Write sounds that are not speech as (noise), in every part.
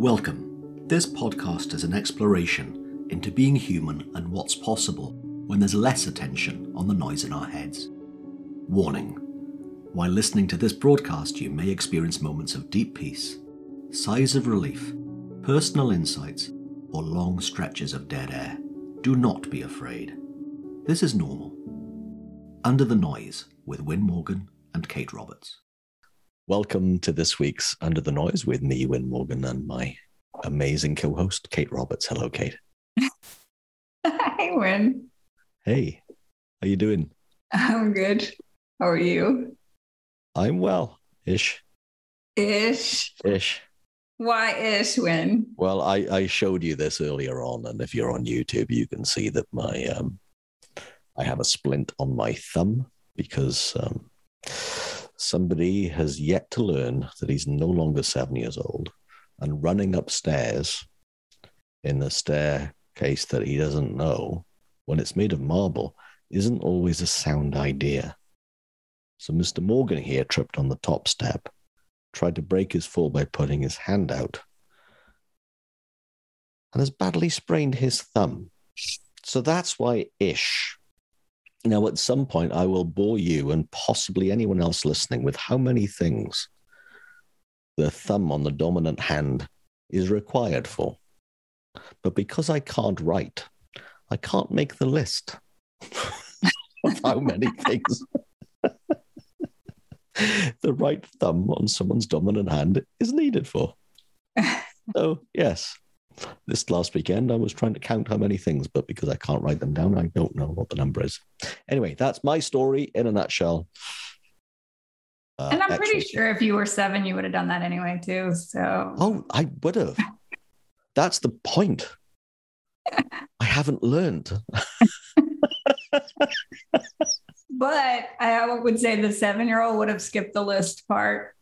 Welcome. This podcast is an exploration into being human and what's possible when there's less attention on the noise in our heads. Warning While listening to this broadcast, you may experience moments of deep peace, sighs of relief, personal insights, or long stretches of dead air. Do not be afraid. This is normal. Under the Noise with Win Morgan and Kate Roberts. Welcome to this week's Under the Noise with me, Win Morgan, and my amazing co host, Kate Roberts. Hello, Kate. (laughs) Hi, Win. Hey, how you doing? I'm good. How are you? I'm well, ish. Ish. Ish. Why ish, Win? Well, I, I showed you this earlier on, and if you're on YouTube, you can see that my um, I have a splint on my thumb because um, somebody has yet to learn that he's no longer seven years old and running upstairs in a staircase that he doesn't know when it's made of marble isn't always a sound idea. So Mr. Morgan here tripped on the top step, tried to break his fall by putting his hand out, and has badly sprained his thumb. So that's why ish now, at some point, I will bore you and possibly anyone else listening with how many things the thumb on the dominant hand is required for. But because I can't write, I can't make the list of how many (laughs) things (laughs) the right thumb on someone's dominant hand is needed for. (laughs) So, yes, this last weekend, I was trying to count how many things, but because I can't write them down, I don't know what the number is. Anyway, that's my story in a nutshell. Uh, and I'm pretty sure if you were seven, you would have done that anyway, too. So, oh, I would have. that's the point. I haven't learned. but I would say the seven year old would have skipped the list part.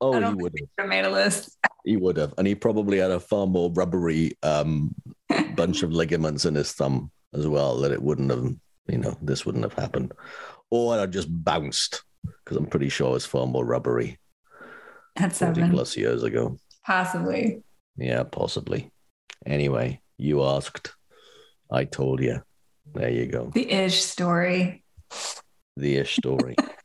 Oh, he would have made a list. He would have, and he probably had a far more rubbery um, (laughs) bunch of ligaments in his thumb as well that it wouldn't have, you know, this wouldn't have happened, or I'd just bounced because I'm pretty sure it's far more rubbery. That's seven plus years ago, possibly. Yeah, possibly. Anyway, you asked, I told you. There you go. The ish story. The ish story. (laughs)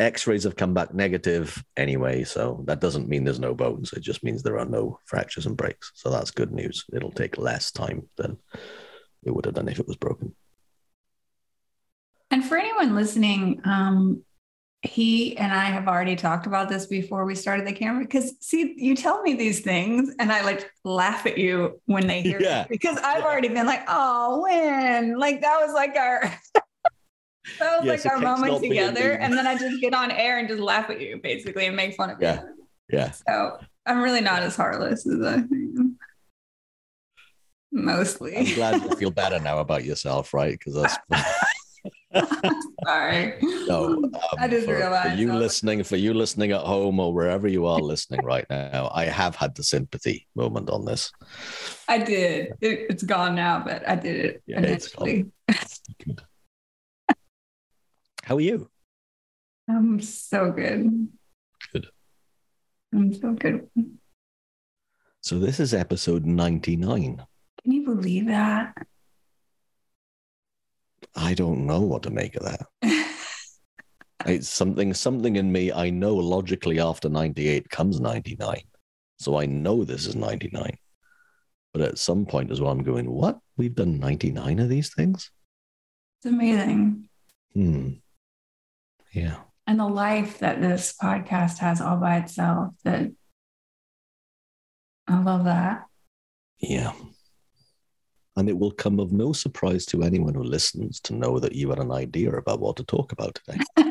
X-rays have come back negative anyway, so that doesn't mean there's no bones. It just means there are no fractures and breaks. So that's good news. It'll take less time than it would have done if it was broken. And for anyone listening, um, he and I have already talked about this before we started the camera. Because see, you tell me these things, and I like laugh at you when they hear (laughs) yeah. it because I've yeah. already been like, "Oh, when?" Like that was like our (laughs) that was yes, like our moment together. And then I just get on air and just laugh at you basically and make fun of yeah. you. Yeah. So I'm really not as heartless as I think. Mostly. I'm glad you feel better now about yourself, right? Because that's (laughs) sorry. No, um, I just for, realized for you listening, for you listening at home or wherever you are listening right now, I have had the sympathy moment on this. I did. It, has gone now, but I did it yeah, initially. How are you? I'm so good. Good. I'm so good. So this is episode 99. Can you believe that? I don't know what to make of that. (laughs) it's something something in me I know logically after 98 comes 99. So I know this is 99. But at some point as well, I'm going, what? We've done 99 of these things? It's amazing. Hmm. Yeah. And the life that this podcast has all by itself that I love that. Yeah. And it will come of no surprise to anyone who listens to know that you had an idea about what to talk about today. (laughs)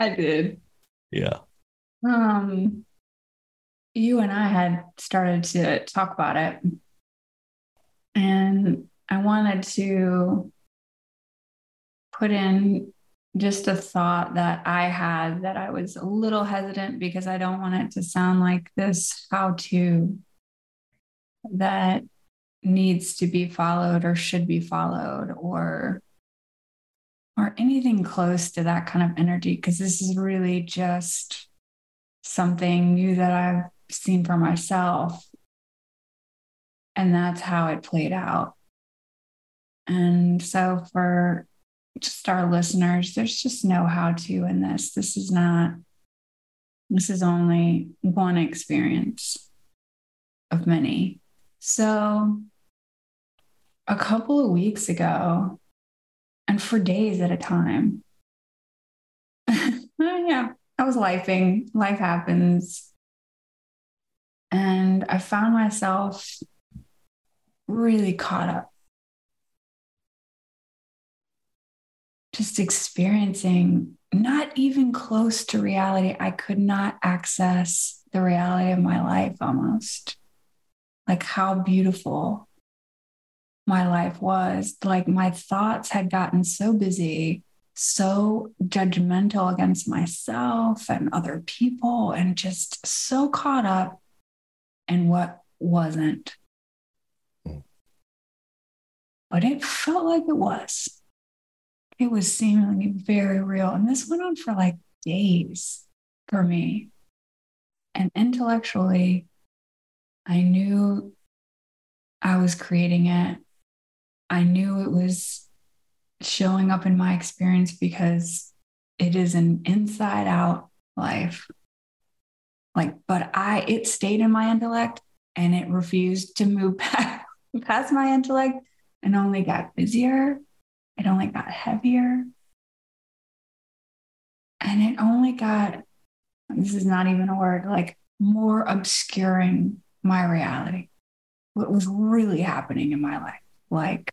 I did. Yeah. Um you and I had started to talk about it. And I wanted to put in just a thought that I had that I was a little hesitant because I don't want it to sound like this how to that needs to be followed or should be followed or or anything close to that kind of energy because this is really just something new that I've seen for myself. And that's how it played out. And so for just our listeners, there's just no how to in this. This is not, this is only one experience of many. So a couple of weeks ago, and for days at a time, (laughs) oh, yeah, I was lifing. Life happens. And I found myself really caught up. Just experiencing not even close to reality. I could not access the reality of my life almost. Like how beautiful my life was. Like my thoughts had gotten so busy so judgmental against myself and other people and just so caught up in what wasn't. Hmm. But it felt like it was. It was seemingly very real. And this went on for like days for me. And intellectually, I knew I was creating it. I knew it was showing up in my experience because it is an inside out life. Like, but I, it stayed in my intellect and it refused to move (laughs) past my intellect and only got busier. It only got heavier. And it only got, this is not even a word, like more obscuring my reality. What was really happening in my life. Like,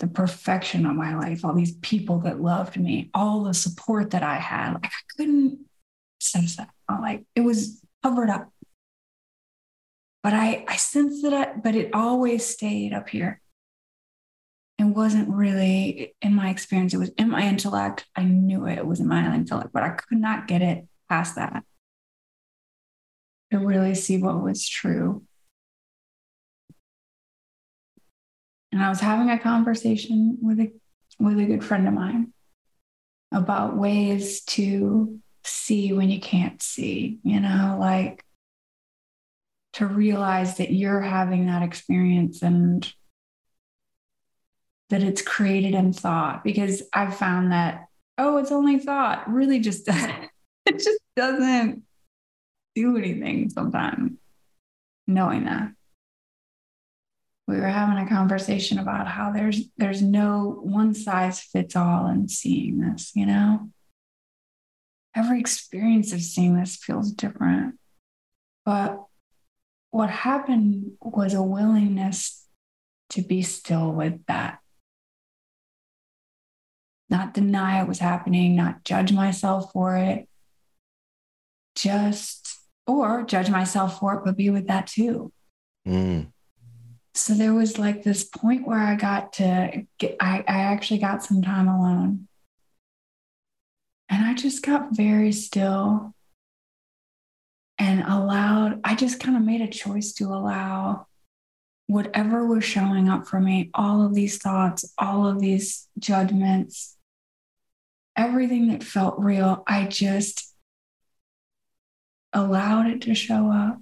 the perfection of my life, all these people that loved me, all the support that I had. Like I couldn't sense that. Like it was covered up. But I, I sensed that, but it always stayed up here. Wasn't really in my experience. It was in my intellect. I knew it, it was in my intellect, but I could not get it past that to really see what was true. And I was having a conversation with a with a good friend of mine about ways to see when you can't see, you know, like to realize that you're having that experience and that it's created in thought because I've found that oh it's only thought really just doesn't (laughs) it just doesn't do anything sometimes knowing that. We were having a conversation about how there's there's no one size fits all in seeing this you know? Every experience of seeing this feels different. But what happened was a willingness to be still with that not deny it was happening not judge myself for it. Just or judge myself for it but be with that too. Mm. So there was like this point where I got to get, I, I actually got some time alone. And I just got very still and allowed, I just kind of made a choice to allow whatever was showing up for me, all of these thoughts, all of these judgments, everything that felt real, I just allowed it to show up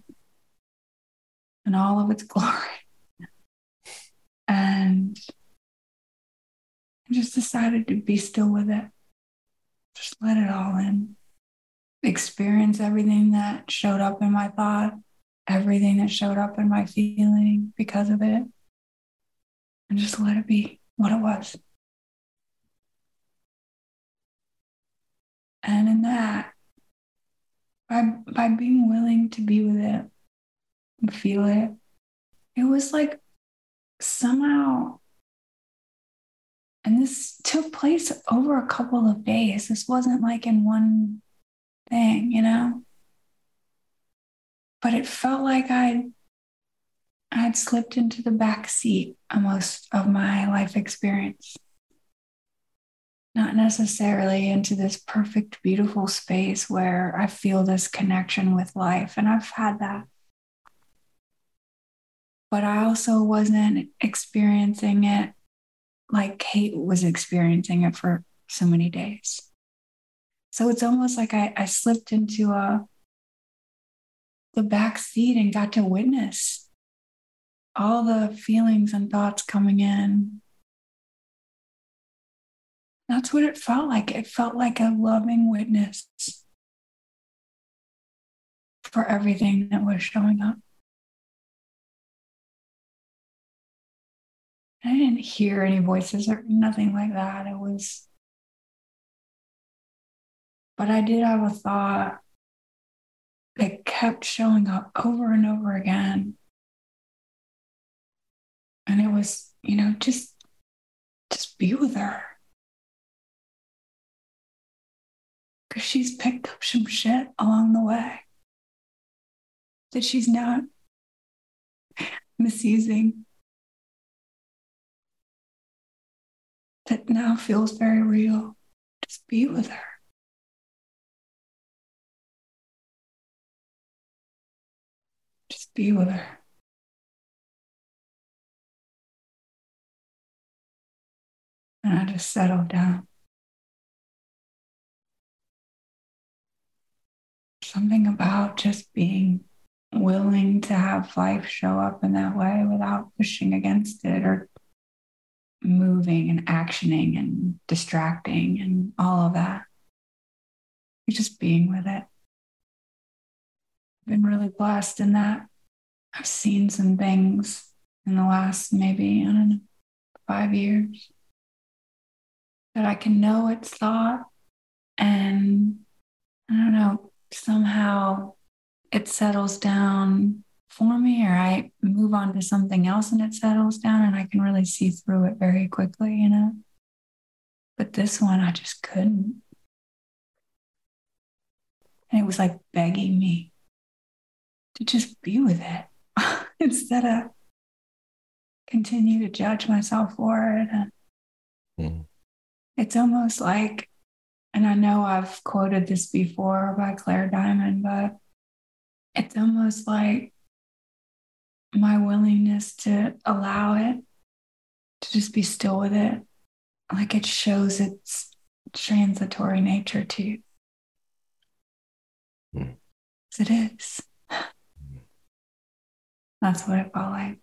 in all of its (laughs) glory. And I just decided to be still with it. Just let it all in. Experience everything that showed up in my thought, everything that showed up in my feeling because of it. And just let it be what it was. And in that, by, by being willing to be with it and feel it, it was like somehow, and this took place over a couple of days. This wasn't like in one thing, you know? But it felt like I'd I'd slipped into the back seat almost of my life experience. Not necessarily into this perfect, beautiful space where I feel this connection with life. And I've had that but I also wasn't experiencing it like Kate was experiencing it for so many days. So it's almost like I, I slipped into a the back seat and got to witness all the feelings and thoughts coming in. That's what it felt like. It felt like a loving witness for everything that was showing up. I didn't hear any voices or nothing like that. It was, but I did have a thought that kept showing up over and over again. And it was, you know, just just be with her. Cause she's picked up some shit along the way that she's not misusing. That now feels very real. Just be with her. Just be with her. And I just settled down. Something about just being willing to have life show up in that way without pushing against it or moving and actioning and distracting and all of that. You're just being with it. I've been really blessed in that. I've seen some things in the last maybe, I don't know, five years that I can know it's thought and I don't know, somehow it settles down for me or I move on to something else and it settles down and I can really see through it very quickly, you know. But this one I just couldn't. And it was like begging me to just be with it. (laughs) instead of continue to judge myself for it. And mm. It's almost like, and I know I've quoted this before by Clare Dimond, but it's almost like my willingness to allow it, to just be still with it, like it shows its transitory nature too. Mm. It is. That's what it felt like.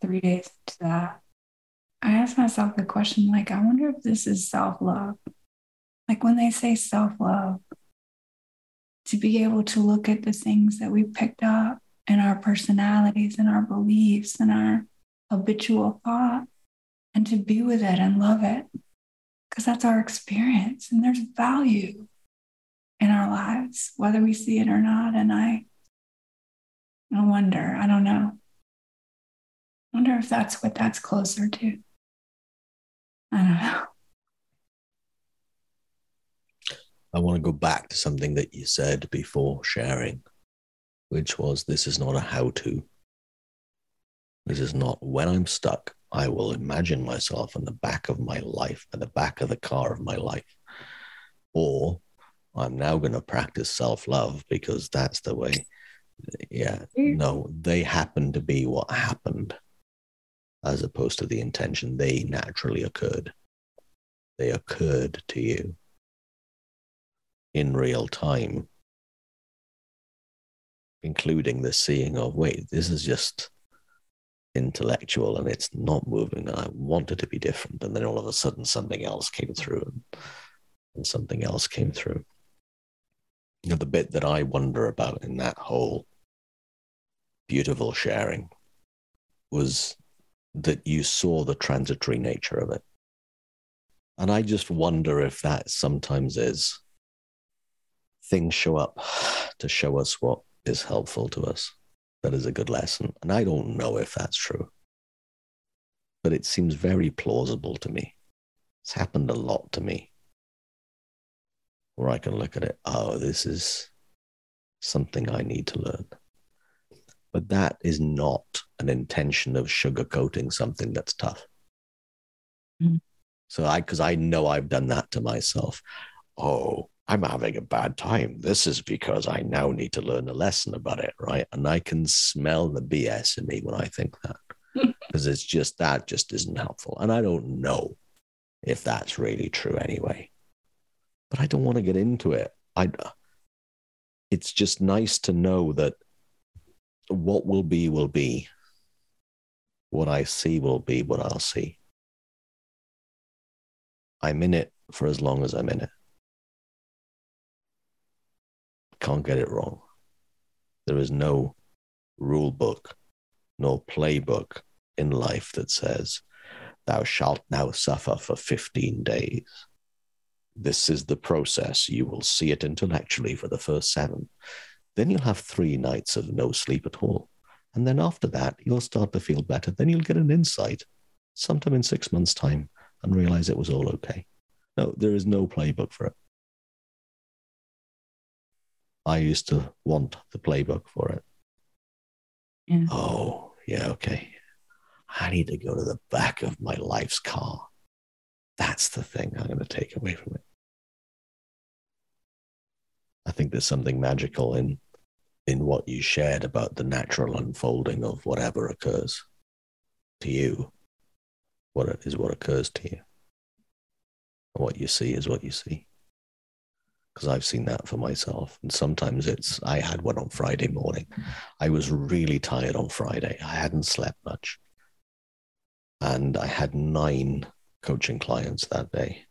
Three days to that, I asked myself the question like, I wonder if this is self love. Like when they say self love, to be able to look at the things that we picked up in our personalities and our beliefs and our habitual thought and to be with it and love it because that's our experience and there's value in our lives, whether we see it or not. And I I wonder. I don't know. I wonder if that's what that's closer to. I don't know. I want to go back to something that you said before sharing, which was this is not a how to. This is not when I'm stuck, I will imagine myself in the back of my life, at the back of the car of my life. Or I'm now going to practice self love because that's the way yeah mm. no they happen to be what happened as opposed to the intention they naturally occurred. They occurred to you in real time including the seeing of wait this is just intellectual and it's not moving and i want it to be different. And then all of a sudden something else came through and, and something else came through. You know, the bit that I wonder about in that whole beautiful sharing was that you saw the transitory nature of it. And I just wonder if that sometimes is things show up to show us what is helpful to us. That is a good lesson. And I don't know if that's true, but it seems very plausible to me. It's happened a lot to me where I can look at it. Oh, this is something I need to learn. But that is not an intention of sugarcoating something that's tough. Mm-hmm. So I, because I know I've done that to myself. Oh, I'm having a bad time. This is because I now need to learn a lesson about it, right? And I can smell the BS in me when I think that (laughs) because it's just that just isn't helpful. And I don't know if that's really true anyway. But I don't want to get into it. I it's just nice to know that what will be will be. What I see will be what I'll see. I'm in it for as long as I'm in it. Can't get it wrong. There is no rule book, no playbook in life that says, Thou shalt now suffer for 15 days. This is the process. You will see it intellectually for the first seven. Then you'll have three nights of no sleep at all. And then after that, you'll start to feel better. Then you'll get an insight sometime in six months' time and realize it was all okay. No, there is no playbook for it. I used to want the playbook for it. Yeah. Oh, yeah, okay. I need to go to the back of my life's car. That's the thing I'm going to take away from it. I think there's something magical in in what you shared about the natural unfolding of whatever occurs to you. What is what occurs to you. What you see is what you see. Because I've seen that for myself. And sometimes it's, I had one on Friday morning. I was really tired on Friday. I hadn't slept much. And I had nine coaching clients that day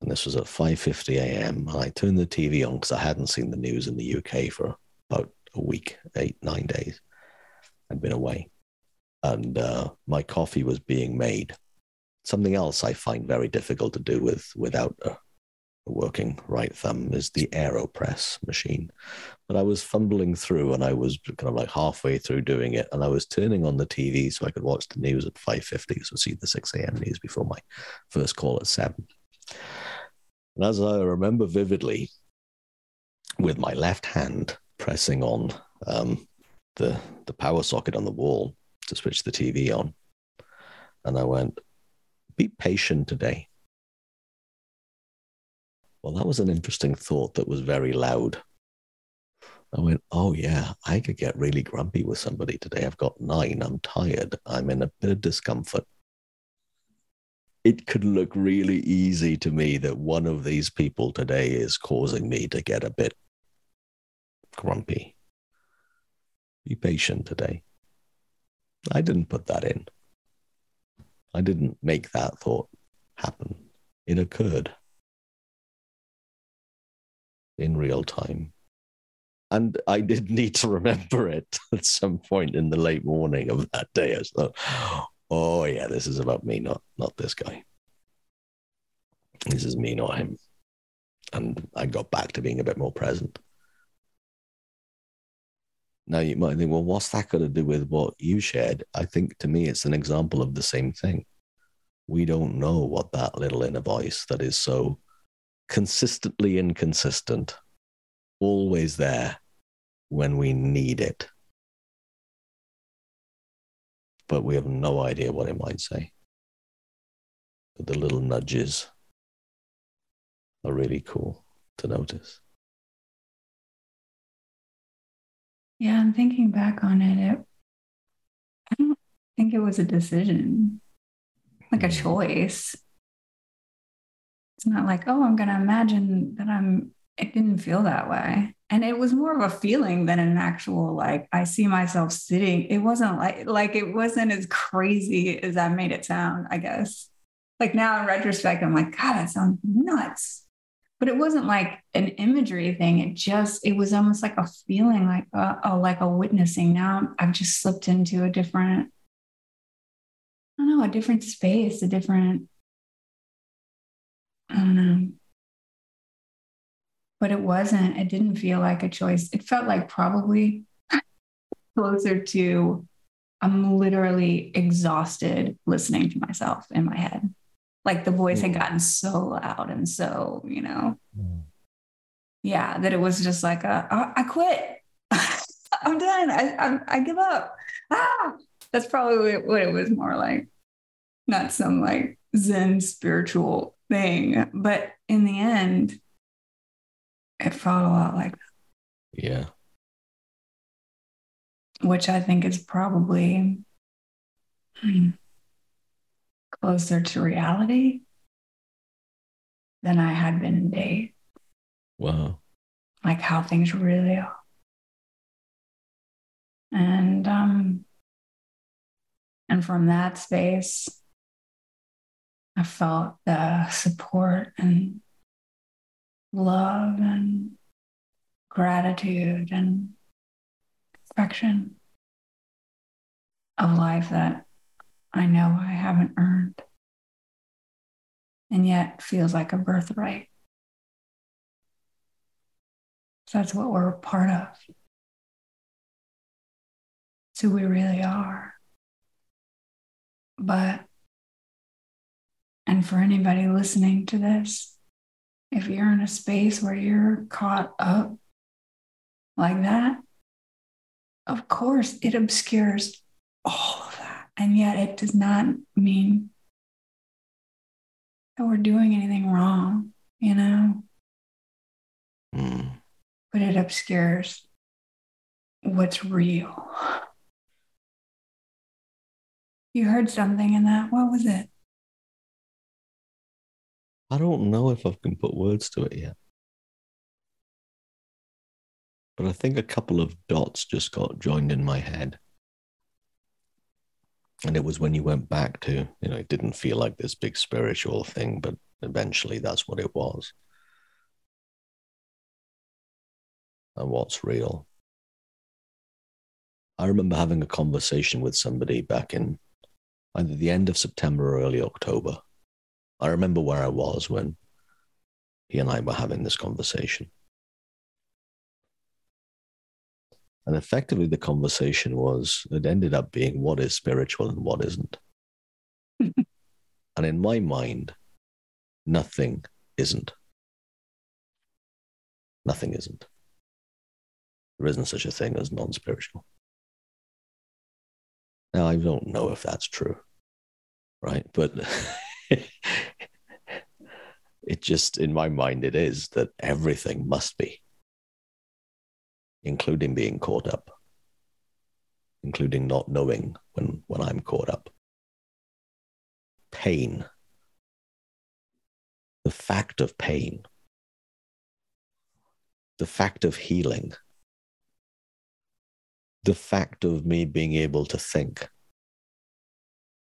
and this was at 5.50 a.m. And I turned the TV on because I hadn't seen the news in the UK for about a week, eight, nine days. I'd been away. And uh, my coffee was being made. Something else I find very difficult to do with without a, a working right thumb is the AeroPress machine. But I was fumbling through and I was kind of like halfway through doing it. And I was turning on the TV so I could watch the news at 5.50, so see the 6 a.m. news before my first call at 7. And as I remember vividly, with my left hand pressing on um, the, the power socket on the wall to switch the TV on. And I went, be patient today. Well, that was an interesting thought that was very loud. I went, oh, yeah, I could get really grumpy with somebody today. I've got nine. I'm tired. I'm in a bit of discomfort it could look really easy to me that one of these people today is causing me to get a bit grumpy. Be patient today. I didn't put that in. I didn't make that thought happen. It occurred in real time. And I did need to remember it (laughs) at some point in the late morning of that day. I thought, oh yeah, this is about me, not not this guy. This is me, not him. And I got back to being a bit more present. Now you might think, well, what's that got to do with what you shared? I think to me, it's an example of the same thing. We don't know what that little inner voice that is so consistently inconsistent, always there when we need it but we have no idea what it might say. But the little nudges are really cool to notice. Yeah, I'm thinking back on it. it I don't think it was a decision, like a hmm. choice. It's not like, oh, I'm going to imagine that I'm, it didn't feel that way and it was more of a feeling than an actual like i see myself sitting. It wasn't like like it wasn't as crazy as i made it sound i guess. Like now in retrospect i'm like god that sounds nuts. But it wasn't like an imagery thing. It just it was almost like a feeling like a, a like a witnessing. Now i've just slipped into a different i don't know a different space a different i don't know but it wasn't. It didn't feel like a choice. It felt like probably closer to I'm literally exhausted listening to myself in my head. Like the voice had gotten so loud and so, you know, mm. yeah, that it was just like a, I quit. (laughs) I'm done. I, I, I give up. Ah, that's probably what it was more like. Not some like Zen spiritual thing, but in the end, it felt a lot like that. Yeah. Which I think is probably hmm, closer to reality than I had been in days. Wow. like how things really are. And um and from that space, I felt the support and love and gratitude and affection of life that I know I haven't earned and yet feels like a birthright. So that's what we're a part of. It's who we really are. But, and for anybody listening to this, if you're in a space where you're caught up like that, of course it obscures all of that. And yet it does not mean that we're doing anything wrong, you know? Mm. But it obscures what's real. You heard something in that. What was it? I don't know if I can put words to it yet. But I think a couple of dots just got joined in my head. And it was when you went back to, you know, it didn't feel like this big spiritual thing, but eventually that's what it was. And what's real. I remember having a conversation with somebody back in either the end of September or early October. I remember where I was when he and I were having this conversation. And effectively, the conversation was it ended up being what is spiritual and what isn't. (laughs) and in my mind, nothing isn't. Nothing isn't. There isn't such a thing as non spiritual. Now, I don't know if that's true, right? But (laughs) (laughs) it just, in my mind, it is that everything must be including being caught up, including not knowing when, when I'm caught up. Pain, the fact of pain, the fact of healing, the fact of me being able to think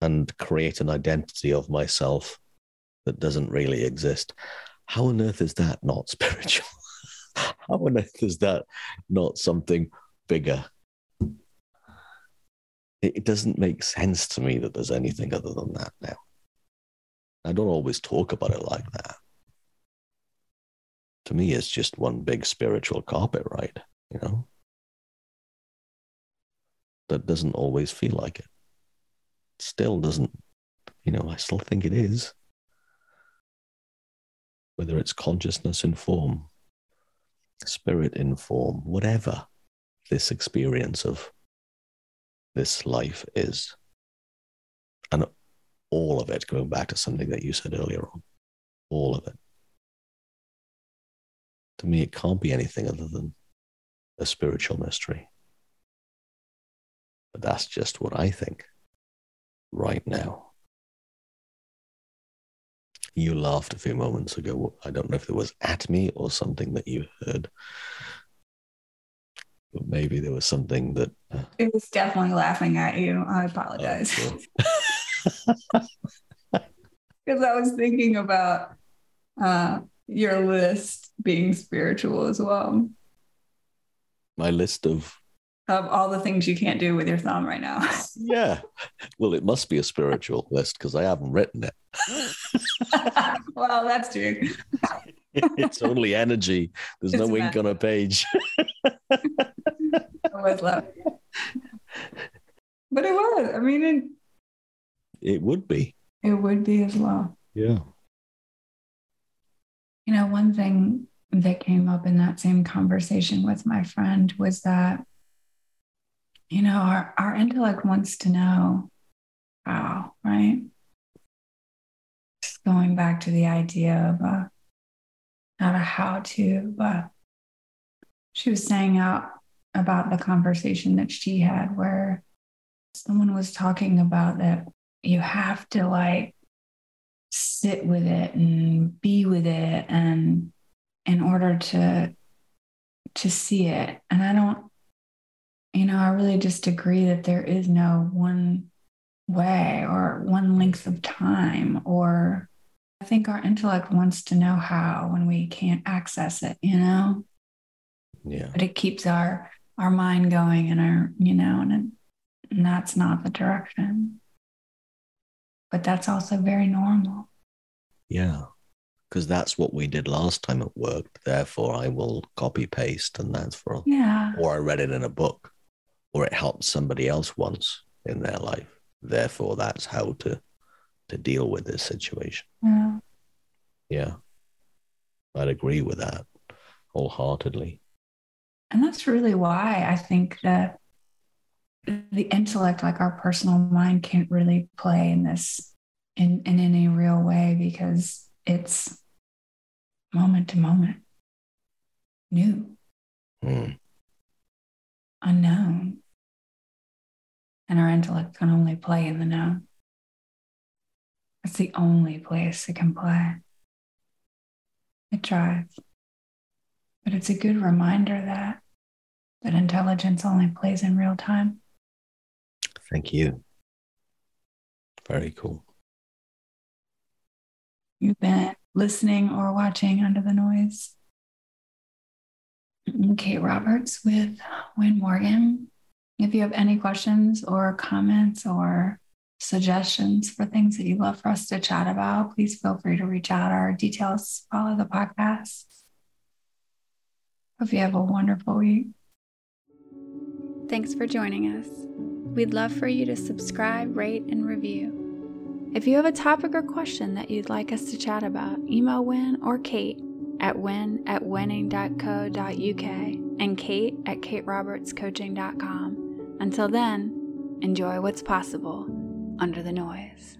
and create an identity of myself that doesn't really exist. How on earth is that not (laughs) spiritual? How on earth is that not something bigger? It, doesn't make sense to me that there's anything other than that now. I don't always talk about it like that. To me, it's just one big spiritual carpet ride, you know? That doesn't always feel like it. Still doesn't, you know, I still think it is. Whether it's consciousness in form spirit in form, whatever this experience of this life is. And all of it, going back to something that you said earlier on, all of it. To me, it can't be anything other than a spiritual mystery. But that's just what I think right now. You laughed a few moments ago. I don't know if it was at me or something that you heard. But maybe there was something that. Uh, it was definitely laughing at you. I apologize. Because oh, (laughs) (laughs) I was thinking about uh, your list being spiritual as well. My list of of all the things you can't do with your thumb right now. (laughs) yeah. Well, it must be a spiritual list because I haven't written it. (laughs) well, that's true. (laughs) it's only energy. There's it's no ink on a page. I was love. But it was. I mean, it, it would be. It would be as well. Yeah. You know, one thing that came up in that same conversation with my friend was that you know, our, our intellect wants to know how, right? Just going back to the idea of uh, not a how to, but she was saying out about the conversation that she had where someone was talking about that you have to like sit with it and be with it and in order to to see it. And I don't, you know, I really just agree that there is no one way or one length of time or I think our intellect wants to know how when we can't access it, you know? Yeah. But it keeps our our mind going and our, you know, and, it, and that's not the direction. But that's also very normal. Yeah. Because that's what we did last time it worked. Therefore, I will copy paste, and that's for. Yeah. Or I read it in a book, or it helped somebody else once in their life. Therefore, that's how to to deal with this situation. Yeah. Yeah. I'd agree with that wholeheartedly. And that's really why I think that the intellect, like our personal mind, can't really play in this in, in any real way because it's moment to moment, new, Mm. unknown. And our intellect can only play in the now. It's the only place it can play. It tries. But it's a good reminder that that intelligence only plays in real time. Thank you. Very cool. You've been listening or watching Under the Noise. Kate Roberts with Win Morgan. If you have any questions or comments or suggestions for things that you'd love for us to chat about, please feel free to reach out. Our details follow the podcast. Hope you have a wonderful week. Thanks for joining us. We'd love for you to subscribe, rate, and review. If you have a topic or question that you'd like us to chat about, email Win or Kate at win at winning.co.uk and Kate at katerobertscoaching.com. Until then, enjoy what's possible under the noise.